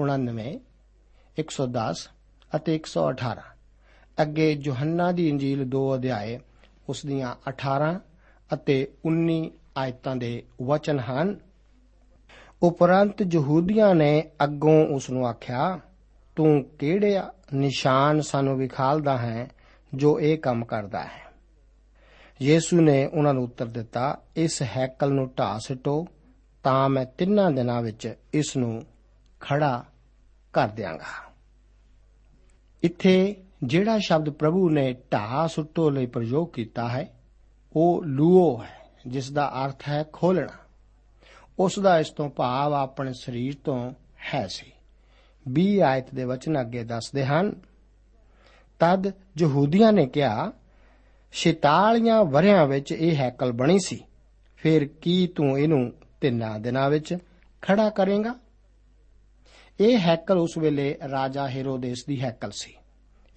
99 110 ਅਤੇ 118 ਅੱਗੇ ਯੋਹੰਨਾ ਦੀ ਇੰਜੀਲ 2 ਅਧਿਆਏ, ਉਸ ਦੀਆਂ 18 ਅਤੇ 19 ਆਇਤਾਂ ਦੇ ਵਚਨ ਹਨ। ਉਪਰੰਤ ਯਹੂਦੀਆਂ ਨੇ ਅੱਗੋਂ ਉਸ ਨੂੰ ਆਖਿਆ, ਤੂੰ ਕਿਹੜੇ ਨਿਸ਼ਾਨ ਸਾਨੂੰ ਵਿਖਾਲਦਾ ਹੈ ਜੋ ਇਹ ਕੰਮ ਕਰਦਾ ਹੈ? ਯੀਸ਼ੂ ਨੇ ਉਹਨਾਂ ਨੂੰ ਉੱਤਰ ਦਿੱਤਾ, ਇਸ ਹੈਕਲ ਨੂੰ ਢਾਹ ਸਿੱਟੋ, ਤਾਂ ਮੈਂ ਤਿੰਨਾਂ ਦਿਨਾਂ ਵਿੱਚ ਇਸ ਨੂੰ ਖੜਾ ਕਰ ਦਿਆਂਗਾ। ਇੱਥੇ ਜਿਹੜਾ ਸ਼ਬਦ ਪ੍ਰਭੂ ਨੇ ਢਾਹ ਸੁੱਟੋ ਲਈ ਪ੍ਰਯੋਗ ਕੀਤਾ ਹੈ, ਉਹ ਲੂਓ ਹੈ, ਜਿਸ ਦਾ ਅਰਥ ਹੈ ਖੋਲਣਾ ਉਸ ਦਾ ਇਸ ਤੋਂ ਭਾਵ ਆਪਣੇ ਸਰੀਰ ਤੋਂ ਹੈ ਸੀ। 20 ਆਇਤ ਦੇ ਵਚਨ ਅੱਗੇ ਦੱਸਦੇ ਹਨ, ਤਦ ਯਹੂਦੀਆਂ ਨੇ ਕਿਹਾ 46 ਵਰਿਆਂ ਵਿੱਚ ਇਹ ਹੈਕਲ ਬਣੀ ਸੀ। ਫਿਰ ਕੀ ਤੂੰ ਇਹਨੂੰ ਤਿੰਨਾਂ ਦਿਨਾਂ ਵਿੱਚ ਖੜਾ ਕਰੇਗਾ? ਇਹ ਹੈਕਲ ਉਸ ਵੇਲੇ ਰਾਜਾ ਹੈਰੋਦੇਸ ਦੀ ਹੈਕਲ ਸੀ।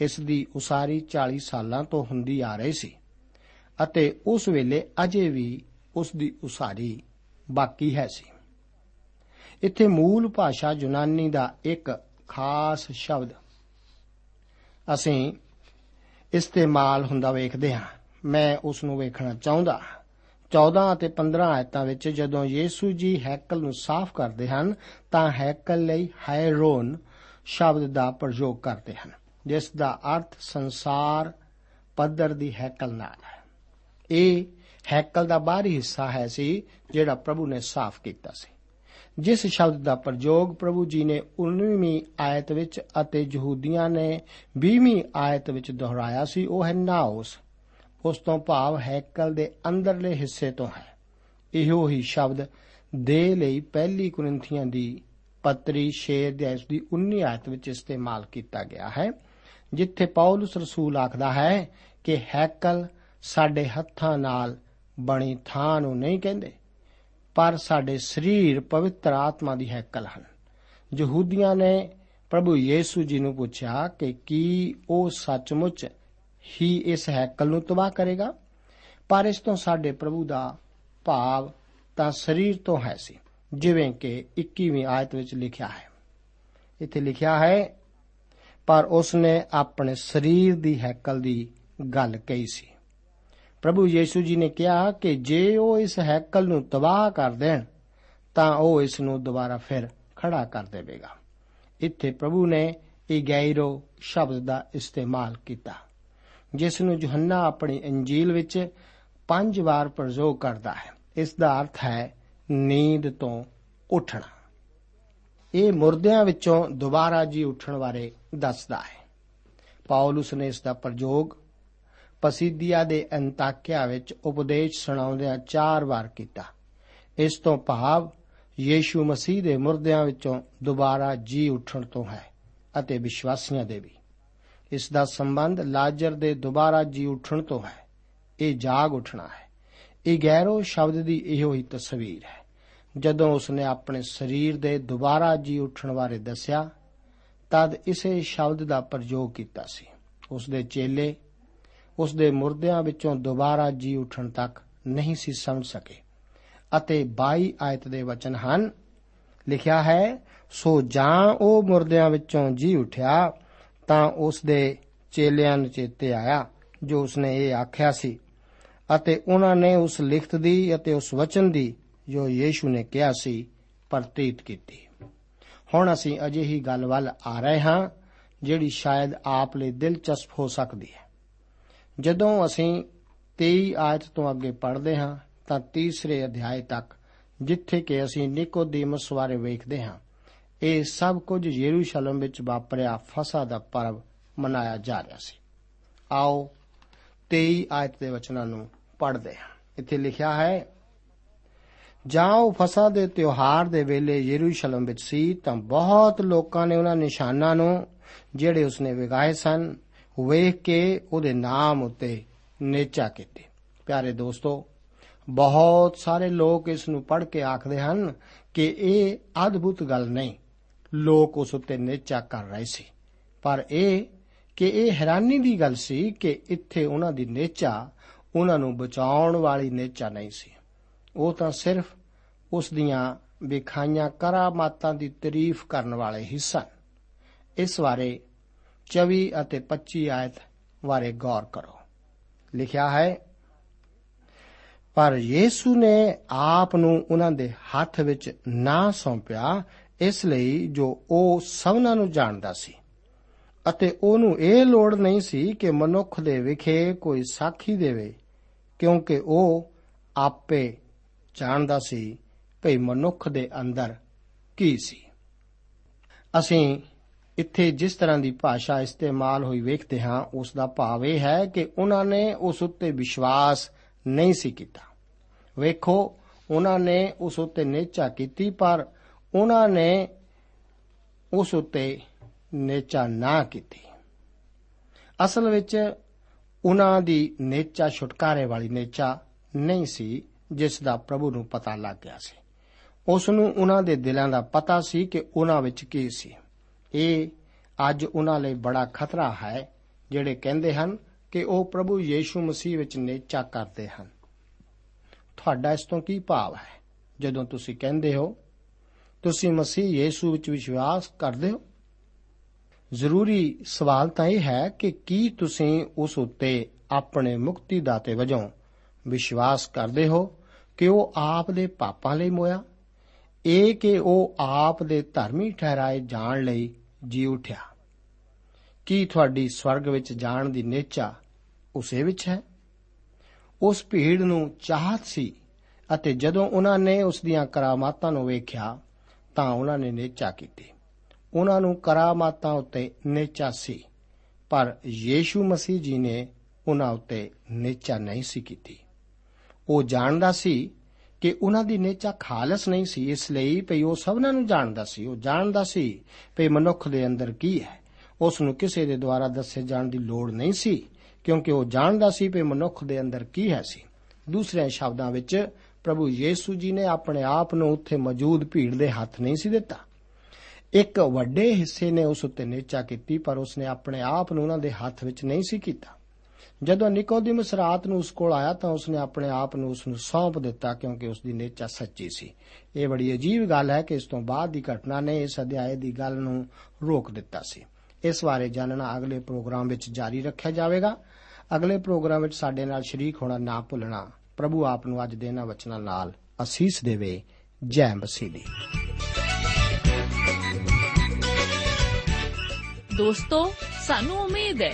ਇਸ ਦੀ ਉਸਾਰੀ 40 ਸਾਲਾਂ ਤੋਂ ਹੁੰਦੀ ਆ ਰਹੀ ਸੀ ਅਤੇ ਉਸ ਵੇਲੇ ਅਜੇ ਵੀ ਉਸ ਦੀ ਉਸਾਰੀ ਬਾਕੀ ਹੈ ਸੀ। ਇੱਥੇ ਮੂਲ ਭਾਸ਼ਾ ਯੂਨਾਨੀ ਦਾ ਇੱਕ ਖਾਸ ਸ਼ਬਦ। ਅਸੀਂ ਇਸਤੇਮਾਲ ਹੁੰਦਾ ਵੇਖਦੇ ਹਾਂ। ਮੈਂ ਉਸ ਨੂੰ ਵੇਖਣਾ ਚਾਹੁੰਦਾ 14 ਅਤੇ 15 ਆਇਤਾਂ ਵਿੱਚ ਜਦੋਂ ਯੀਸ਼ੂ ਜੀ ਹੈਕਲ ਨੂੰ ਸਾਫ਼ ਕਰਦੇ ਹਨ, ਤਾਂ ਹੈਕਲ ਲਈ ਹਾਇਰੋਨ ਸ਼ਬਦ ਦਾ ਪ੍ਰਯੋਗ ਕਰਦੇ ਹਨ, ਜਿਸ ਦਾ ਅਰਥ ਸੰਸਾਰ ਪੱਧਰ ਦੀ ਹੈਕਲ ਨਾਲ ਹੈ। ਇਹ ਹੈਕਲ ਦਾ ਬਾਹਰੀ ਹਿੱਸਾ ਹੈ ਸੀ, ਜਿਹੜਾ ਪ੍ਰਭੂ ਨੇ ਸਾਫ਼ ਕੀਤਾ ਸੀ। ਜਿਸ ਸ਼ਬਦ ਦਾ ਪ੍ਰਯੋਗ ਪ੍ਰਭੂ ਜੀ ਨੇ 19ਵੀਂ ਆਇਤ ਵਿੱਚ ਅਤੇ ਯਹੂਦੀਆਂ ਨੇ 20ਵੀਂ ਆਇਤ ਵਿੱਚ ਦੁਹਰਾਇਆ ਸੀ, ਉਹ ਹੈ ਨਾਉਸ ਉਸ ਤੋਂ ਭਾਵ ਹੈਕਲ ਦੇ ਅੰਦਰਲੇ ਹਿੱਸੇ ਤੋਂ ਹੈ। ਇਹੋ ਹੀ ਸ਼ਬਦ ਦੇ ਲਈ ਪਹਿਲੀ ਕੁਰਿੰਥੀਆਂ ਦੀ ਪੱਤਰੀ 6 ਅਧਿਆਇ ਦੀ 19 ਆਇਤ ਵਿੱਚ ਇਸਤੇਮਾਲ ਕੀਤਾ ਗਿਆ ਹੈ, ਜਿੱਥੇ ਪੌਲਸ ਰਸੂਲ ਆਖਦਾ ਹੈ ਕਿ ਹੈਕਲ ਸਾਡੇ ਹੱਥਾਂ ਨਾਲ ਬਣੀ ਥਾਂ ਨੂੰ ਨਹੀਂ ਕਹਿੰਦੇ। ਪਰ ਸਾਡੇ ਸਰੀਰ ਪਵਿੱਤਰ ਆਤਮਾ ਦੀ ਹੈਕਲ ਹਨ। ਯਹੂਦੀਆਂ ਨੇ ਪ੍ਰਭੂ ਯੀਸ਼ੂ ਜੀ ਨੂੰ ਪੁੱਛਿਆ ਕਿ ਕੀ ਉਹ ਸੱਚਮੁੱਚ ਹੀ ਇਸ ਹੈਕਲ ਨੂੰ ਤਬਾਹ ਕਰੇਗਾ? ਪਰ ਇਸ ਤੋਂ ਸਾਡੇ ਪ੍ਰਭੂ ਦਾ ਭਾਵ ਤਾਂ ਸਰੀਰ ਤੋਂ ਹੈ ਸੀ, ਜਿਵੇਂ ਕਿ 21ਵੀਂ ਆਇਤ ਵਿੱਚ ਲਿਖਿਆ ਹੈ। ਇੱਥੇ ਲਿਖਿਆ ਹੈ, ਪਰ ਉਸ ਨੇ ਆਪਣੇ ਸਰੀਰ ਦੀ ਹੈਕਲ ਦੀ ਗੱਲ ਕਹੀ ਸੀ। ਪ੍ਰਭੂ ਯੀਸ਼ੂ ਜੀ ਨੇ ਕਿਹਾ ਕਿ ਜੇ ਉਹ ਇਸ ਹੈਕਲ ਨੂੰ ਤਬਾਹ ਕਰ ਦੇਣ, ਤਾਂ ਉਹ ਇਸ ਨੂੰ ਦੁਬਾਰਾ ਫਿਰ ਖੜਾ ਕਰ ਦੇਵੇਗਾ। ਇੱਥੇ ਪ੍ਰਭੂ ਨੇ ਇਗੈਰੋ ਸ਼ਬਦ ਦਾ ਇਸਤੇਮਾਲ ਕੀਤਾ, ਜਿਸ ਨੂੰ ਯੋਹੰਨਾ ਆਪਣੀ ਇੰਜੀਲ ਵਿੱਚ ਪੰਜ ਵਾਰ ਪ੍ਰਯੋਗ ਕਰਦਾ ਹੈ। ਇਸ ਦਾ ਅਰਥ ਹੈ ਨੀਂਦ ਤੋਂ ਉੱਠਣਾ। ਇਹ ਮੁਰਦਿਆਂ ਵਿੱਚੋਂ ਦੁਬਾਰਾ ਜੀ ਉੱਠਣ ਬਾਰੇ ਦੱਸਦਾ ਹੈ। ਪੌਲਸ ਨੇ ਇਸ ਦਾ ਪ੍ਰਯੋਗ ਪਸੀਦੀਆ ਦੇ ਅੰਤਾਕਿਆ ਵਿੱਚ ਉਪਦੇਸ਼ ਸੁਣਾਉਂਦਿਆਂ ਚਾਰ ਵਾਰ ਕੀਤਾ। ਇਸ ਤੋਂ ਭਾਵ ਯੀਸ਼ੂ ਮਸੀਹ ਦੇ ਮੁਰਦਿਆਂ ਵਿੱਚੋਂ ਦੁਬਾਰਾ ਜੀ ਉੱਠਣ ਤੋਂ ਹੈ ਅਤੇ ਵਿਸ਼ਵਾਸੀਆਂ ਦੇ ਵੀ। ਇਸ ਦਾ ਸੰਬੰਧ ਲਾਜ਼ਰ ਦੇ ਦੁਬਾਰਾ ਜੀ ਉੱਠਣ ਤੋਂ ਹੈ। ਇਹ ਜਾਗ ਉੱਠਣਾ ਹੈ। ਇਹ ਗੈਰੋ ਸ਼ਬਦ ਦੀ ਇਹੋ ਹੀ ਤਸਵੀਰ ਹੈ। ਜਦੋਂ ਉਸਨੇ ਆਪਣੇ ਸਰੀਰ ਦੇ ਦੁਬਾਰਾ ਜੀ ਉੱਠਣ ਬਾਰੇ ਦੱਸਿਆ, ਤਦ ਇਸੇ ਸ਼ਬਦ ਦਾ ਪ੍ਰਯੋਗ ਕੀਤਾ ਸੀ। ਉਸ ਦੇ ਚੇਲੇ ਉਸ ਦੇ ਮੁਰਦਿਆਂ ਵਿੱਚੋਂ ਦੁਬਾਰਾ ਜੀ ਉੱਠਣ ਤੱਕ ਨਹੀਂ ਸੀ ਸਮਝ ਸਕੇ। ਅਤੇ 22 ਆਇਤ ਦੇ ਵਚਨ ਹਨ, ਲਿਖਿਆ ਹੈ, ਸੋ ਜਾਂ ਉਹ ਮੁਰਦਿਆਂ ਵਿੱਚੋਂ ਜੀ ਉੱਠਿਆ, ਤਾਂ ਉਸ ਦੇ ਚੇਲਿਆਂ ਨੂੰ ਚੇਤੇ ਆਇਆ, ਜੋ ਉਸਨੇ ਇਹ ਆਖਿਆ ਸੀ। ਅਤੇ ਉਹਨਾਂ ਨੇ ਉਸ ਲਿਖਤ ਦੀ ਅਤੇ ਉਸ ਵਚਨ ਦੀ, ਜੋ ਯੀਸ਼ੂ ਨੇ ਕਿਹਾ ਸੀ, ਪ੍ਰਤੀਤ ਕੀਤੀ। ਹੁਣ ਅਸੀਂ ਅਜੇ ਹੀ ਗੱਲ ਵੱਲ ਆ ਰਹੇ ਹਾਂ, ਜਿਹੜੀ ਸ਼ਾਇਦ ਆਪ ਲਈ ਦਿਲਚਸਪ ਹੋ ਸਕਦੀ ਹੈ। ਜਦੋਂ ਅਸੀਂ 23 ਆਇਤ ਤੋਂ ਅੱਗੇ ਪੜ੍ਹਦੇ ਹਾਂ, ਤਾਂ ਤੀਸਰੇ ਅਧਿਆਇ ਤੱਕ, ਜਿੱਥੇ ਕਿ ਅਸੀਂ ਨਿਕੋਦੀਮਸ ਬਾਰੇ ਵੇਖਦੇ ਹਾਂ, ਇਹ ਸਭ ਕੁਝ ਯਰੂਸ਼ਲਮ ਵਿੱਚ ਵਾਪਰਿਆ ਫਸਾ ਦਾ ਪਰਵ ਮਨਾਇਆ ਜਾ ਰਿਹਾ ਸੀ। ਆਓ 23 ਆਇਤ ਦੇ ਵਚਨਾਂ ਨੂੰ ਪੜ੍ਹਦੇ ਹਾਂ। ਇੱਥੇ ਲਿਖਿਆ ਹੈ ਜਾਂ ਉਹ ਫਸਾ ਦੇ ਤਿਉਹਾਰ ਦੇ ਵੇਲੇ ਯਰੂਸ਼ਲਮ ਵਿੱਚ ਸੀ, ਤਾਂ ਬਹੁਤ ਲੋਕਾਂ ਨੇ ਉਹਨਾਂ ਨਿਸ਼ਾਨਾਂ ਨੂੰ, ਜਿਹੜੇ ਉਸਨੇ ਵਿਗਾਏ ਸਨ ਵੇਖ ਕੇ ਉਹਦੇ ਨਾਮ ਉੱਤੇ ਨੇਚਾ ਕੀਤੇ। ਪਿਆਰੇ ਦੋਸਤੋ, ਬਹੁਤ ਸਾਰੇ ਲੋਕ ਇਸ ਨੂੰ ਪੜ੍ਹ ਕੇ ਆਖਦੇ ਹਨ ਕਿ ਇਹ ਅਦਭੁਤ ਗੱਲ ਨਹੀਂ। ਲੋਕ ਉਸ ਉੱਤੇ ਨੇਚਾ ਕਰ ਰਹੇ ਸੀ। ਪਰ ਇਹ ਕਿ ਇਹ ਹੈਰਾਨੀ ਦੀ ਗੱਲ ਸੀ ਕਿ ਇੱਥੇ ਉਹਨਾਂ ਦੀ ਨੇਚਾ ਉਹਨਾਂ ਨੂੰ ਬਚਾਉਣ ਵਾਲੀ ਨੇਚਾ ਨਹੀਂ ਸੀ। ਉਹ ਤਾਂ ਸਿਰਫ ਉਸ ਦੀਆਂ ਵਿਖਾਈਆਂ ਕਰਾਮਾਤਾਂ ਦੀ ਤਾਰੀਫ ਕਰਨ ਵਾਲੇ ਹੀ ਸਨ। ਇਸ ਬਾਰੇ 24 ਅਤੇ 25 ਆਇਤ ਬਾਰੇ ਗੌਰ ਕਰੋ। ਲਿਖਿਆ ਹੈ, ਪਰ ਯੀਸ਼ੂ ਨੇ ਆਪ ਨੂੰ ਉਹਨਾਂ ਦੇ ਹੱਥ ਵਿੱਚ ਨਾ ਸੌਂਪਿਆ, ਇਸ ਲਈ ਜੋ ਉਹ ਸਭਨਾਂ ਨੂੰ ਜਾਣਦਾ ਸੀ। ਅਤੇ ਉਹਨੂੰ ਇਹ ਲੋੜ ਨਹੀਂ ਸੀ ਕਿ ਮਨੁੱਖ ਦੇ ਵਿਖੇ ਕੋਈ ਸਾਖੀ ਦੇਵੇ, ਕਿਉਂਕਿ ਉਹ ਆਪੇ ਜਾਣਦਾ ਸੀ ਭਈ ਮਨੁੱਖ ਦੇ ਅੰਦਰ ਕੀ ਸੀ। ਅਸੀਂ ਇੱਥੇ ਜਿਸ ਤਰ੍ਹਾਂ ਦੀ ਭਾਸ਼ਾ ਇਸਤੇਮਾਲ ਹੋਈ ਵੇਖਦੇ ਹਾਂ, ਉਸ ਦਾ ਭਾਵ ਇਹ ਹੈ ਕਿ ਉਹਨਾਂ ਨੇ ਉਸ ਉੱਤੇ ਵਿਸ਼ਵਾਸ ਨਹੀਂ ਸੀ ਕੀਤਾ। ਵੇਖੋ, ਉਹਨਾਂ ਨੇ ਉਸ ਉੱਤੇ ਨੇਚਾ ਕੀਤੀ, ਪਰ ਉਹਨਾਂ ਨੇ ਉਸ ਉੱਤੇ ਨੇਚਾ ਨਾ ਕੀਤੀ। ਅਸਲ ਵਿੱਚ ਉਹਨਾਂ ਦੀ ਨੇਚਾ ਛੁਟਕਾਰੇ ਵਾਲੀ ਨੇਚਾ ਨਹੀਂ ਸੀ, ਜਿਸ ਦਾ ਪ੍ਰਭੂ ਨੂੰ ਪਤਾ ਲੱਗ ਗਿਆ ਸੀ। ਉਸ ਨੂੰ ਉਹਨਾਂ ਦੇ ਦਿਲਾਂ ਦਾ ਪਤਾ ਸੀ ਕਿ ਉਹਨਾਂ ਵਿੱਚ ਕੀ ਸੀ। ਇਹ ਅੱਜ ਉਹਨਾਂ ਲਈ ਬੜਾ ਖਤਰਾ ਹੈ, ਜਿਹੜੇ ਕਹਿੰਦੇ ਹਨ ਕਿ ਉਹ ਪ੍ਰਭੂ ਯੀਸ਼ੂ ਮਸੀਹ ਵਿੱਚ ਨੇਚਾ ਕਰਦੇ ਹਨ। ਤੁਹਾਡਾ ਇਸ ਤੋਂ ਕੀ ਭਾਵ ਹੈ? ਜਦੋਂ ਤੁਸੀਂ ਕਹਿੰਦੇ ਹੋ, ਤੁਸੀਂ ਮਸੀਹ ਯੀਸ਼ੂ ਵਿੱਚ ਵਿਸ਼ਵਾਸ ਕਰਦੇ ਹੋ? ਜ਼ਰੂਰੀ ਸਵਾਲ ਤਾਂ ਇਹ ਹੈ ਕਿ ਕੀ ਤੁਸੀਂ ਉਸ ਉੱਤੇ ਆਪਣੇ ਮੁਕਤੀ ਦਾਤੇ ਵਜੋਂ ਵਿਸ਼ਵਾਸ ਕਰਦੇ ਹੋ ਕਿ ਉਹ ਆਪ ਦੇ ਪਾਪਾਂ ਲਈ ਮੋਇਆ? ਇਹ ਕਿ ਉਹ ਆਪ ਦੇ ਧਰਮੀ ਠਹਿਰਾਏ ਜਾਣ ਲਈ ਜੀ ਉਠਿਆ। ਕੀ ਤੁਹਾਡੀ ਸਵਰਗ ਵਿੱਚ ਜਾਣ ਦੀ ਨੇਚਾ ਉਸੇ ਵਿੱਚ ਹੈ? ਉਸ ਭੀੜ ਨੂੰ ਚਾਹਤ ਸੀ ਅਤੇ ਜਦੋਂ ਉਹਨਾਂ ਨੇ ਉਸ ਦੀਆਂ ਕਰਾਮਾਤਾਂ ਨੂੰ ਵੇਖਿਆ, ਤਾਂ ਉਹਨਾਂ ਨੇ ਨੇਚਾ ਕੀਤੀ। ਉਹਨਾਂ ਨੂੰ ਕਰਾਮਾਤਾਂ ਉੱਤੇ ਨੇਚਾ ਸੀ, ਪਰ ਯੀਸ਼ੂ ਮਸੀਹ ਜੀ ਨੇ ਉਹਨਾਂ ਉੱਤੇ ਨੇਚਾ ਨਹੀਂ ਸੀ ਕੀਤੀ। ਉਹ ਜਾਣਦਾ ਸੀ ਕਿ ਉਹਨਾਂ ਦੀ ਨੇਚਾ ਖਾਲਸ ਨਹੀਂ ਸੀ, ਇਸ ਲਈ ਭਈ ਉਹ ਸਭਨਾਂ ਨੂੰ ਜਾਣਦਾ ਸੀ। ਉਹ ਜਾਣਦਾ ਸੀ ਭਈ ਮਨੁੱਖ ਦੇ ਅੰਦਰ ਕੀ ਹੈ। ਉਸ ਨੂੰ ਕਿਸੇ ਦੇ ਦੁਆਰਾ ਦੱਸੇ ਜਾਣ ਦੀ ਲੋੜ ਨਹੀਂ ਸੀ, ਕਿਉਂਕਿ ਉਹ ਜਾਣਦਾ ਸੀ ਭਈ ਮਨੁੱਖ ਦੇ ਅੰਦਰ ਕੀ ਹੈ ਸੀ। ਦੂਸਰੇ ਸ਼ਬਦਾਂ ਵਿੱਚ, ਪ੍ਰਭੂ ਯੀਸ਼ੂ ਜੀ ਨੇ ਆਪਣੇ ਆਪ ਨੂੰ ਉੱਥੇ ਮੌਜੂਦ ਭੀੜ ਦੇ ਹੱਥ ਨਹੀਂ ਸੀ ਦਿੱਤਾ। ਇੱਕ ਵੱਡੇ ਹਿੱਸੇ ਨੇ ਉਸ ਉੱਤੇ ਨੇਚਾ ਕੀਤੀ, ਪਰ ਉਸਨੇ ਆਪਣੇ ਆਪ ਨੂੰ ਉਹਨਾਂ ਦੇ ਹੱਥ ਵਿੱਚ ਨਹੀਂ ਸੀ ਕੀਤਾ। ਜਦੋਂ ਨਿਕੋਦੀਮਸ ਰਾਤ ਨੂੰ ਉਸ ਕੋਲ ਆਇਆ ਤਾਂ ਉਸਨੇ ਆਪਣੇ ਆਪ ਨੂੰ ਉਸ ਨੂੰ ਸੌਂਪ ਦਿੱਤਾ ਕਿਉਂਕਿ ਉਸ ਦੀ ਨੇਚਾ ਸੱਚੀ ਸੀ। ਇਹ ਬੜੀ ਅਜੀਬ ਗੱਲ ਹੈ ਕਿ ਇਸ ਤੋਂ ਬਾਅਦ ਦੀ ਘਟਨਾ ਨੇ ਇਸ ਅਧਿਆਏ ਦੀ ਗੱਲ ਨੂੰ ਰੋਕ ਦਿੱਤਾ ਸੀ। ਇਸ ਬਾਰੇ ਜਾਣਨਾ ਅਗਲੇ ਪ੍ਰੋਗਰਾਮ ਵਿੱਚ ਜਾਰੀ ਰੱਖਿਆ ਜਾਵੇਗਾ। ਅਗਲੇ ਪ੍ਰੋਗਰਾਮ ਵਿੱਚ ਸਾਡੇ ਨਾਲ ਸ਼ਰੀਕ ਹੋਣਾ ਨਾ ਭੁੱਲਣਾ, ਪ੍ਰਭੂ ਆਪ ਨੂੰ ਅੱਜ ਦੇ ਇਹਨਾਂ ਵਚਨਾਂ ਨਾਲ ਅਸੀਸ ਦੇਵੇ। ਜੈ ਮਸੀਹ। ਦੀ ਦੋਸਤੋ, ਸਾਨੂੰ ਉਮੀਦ ਹੈ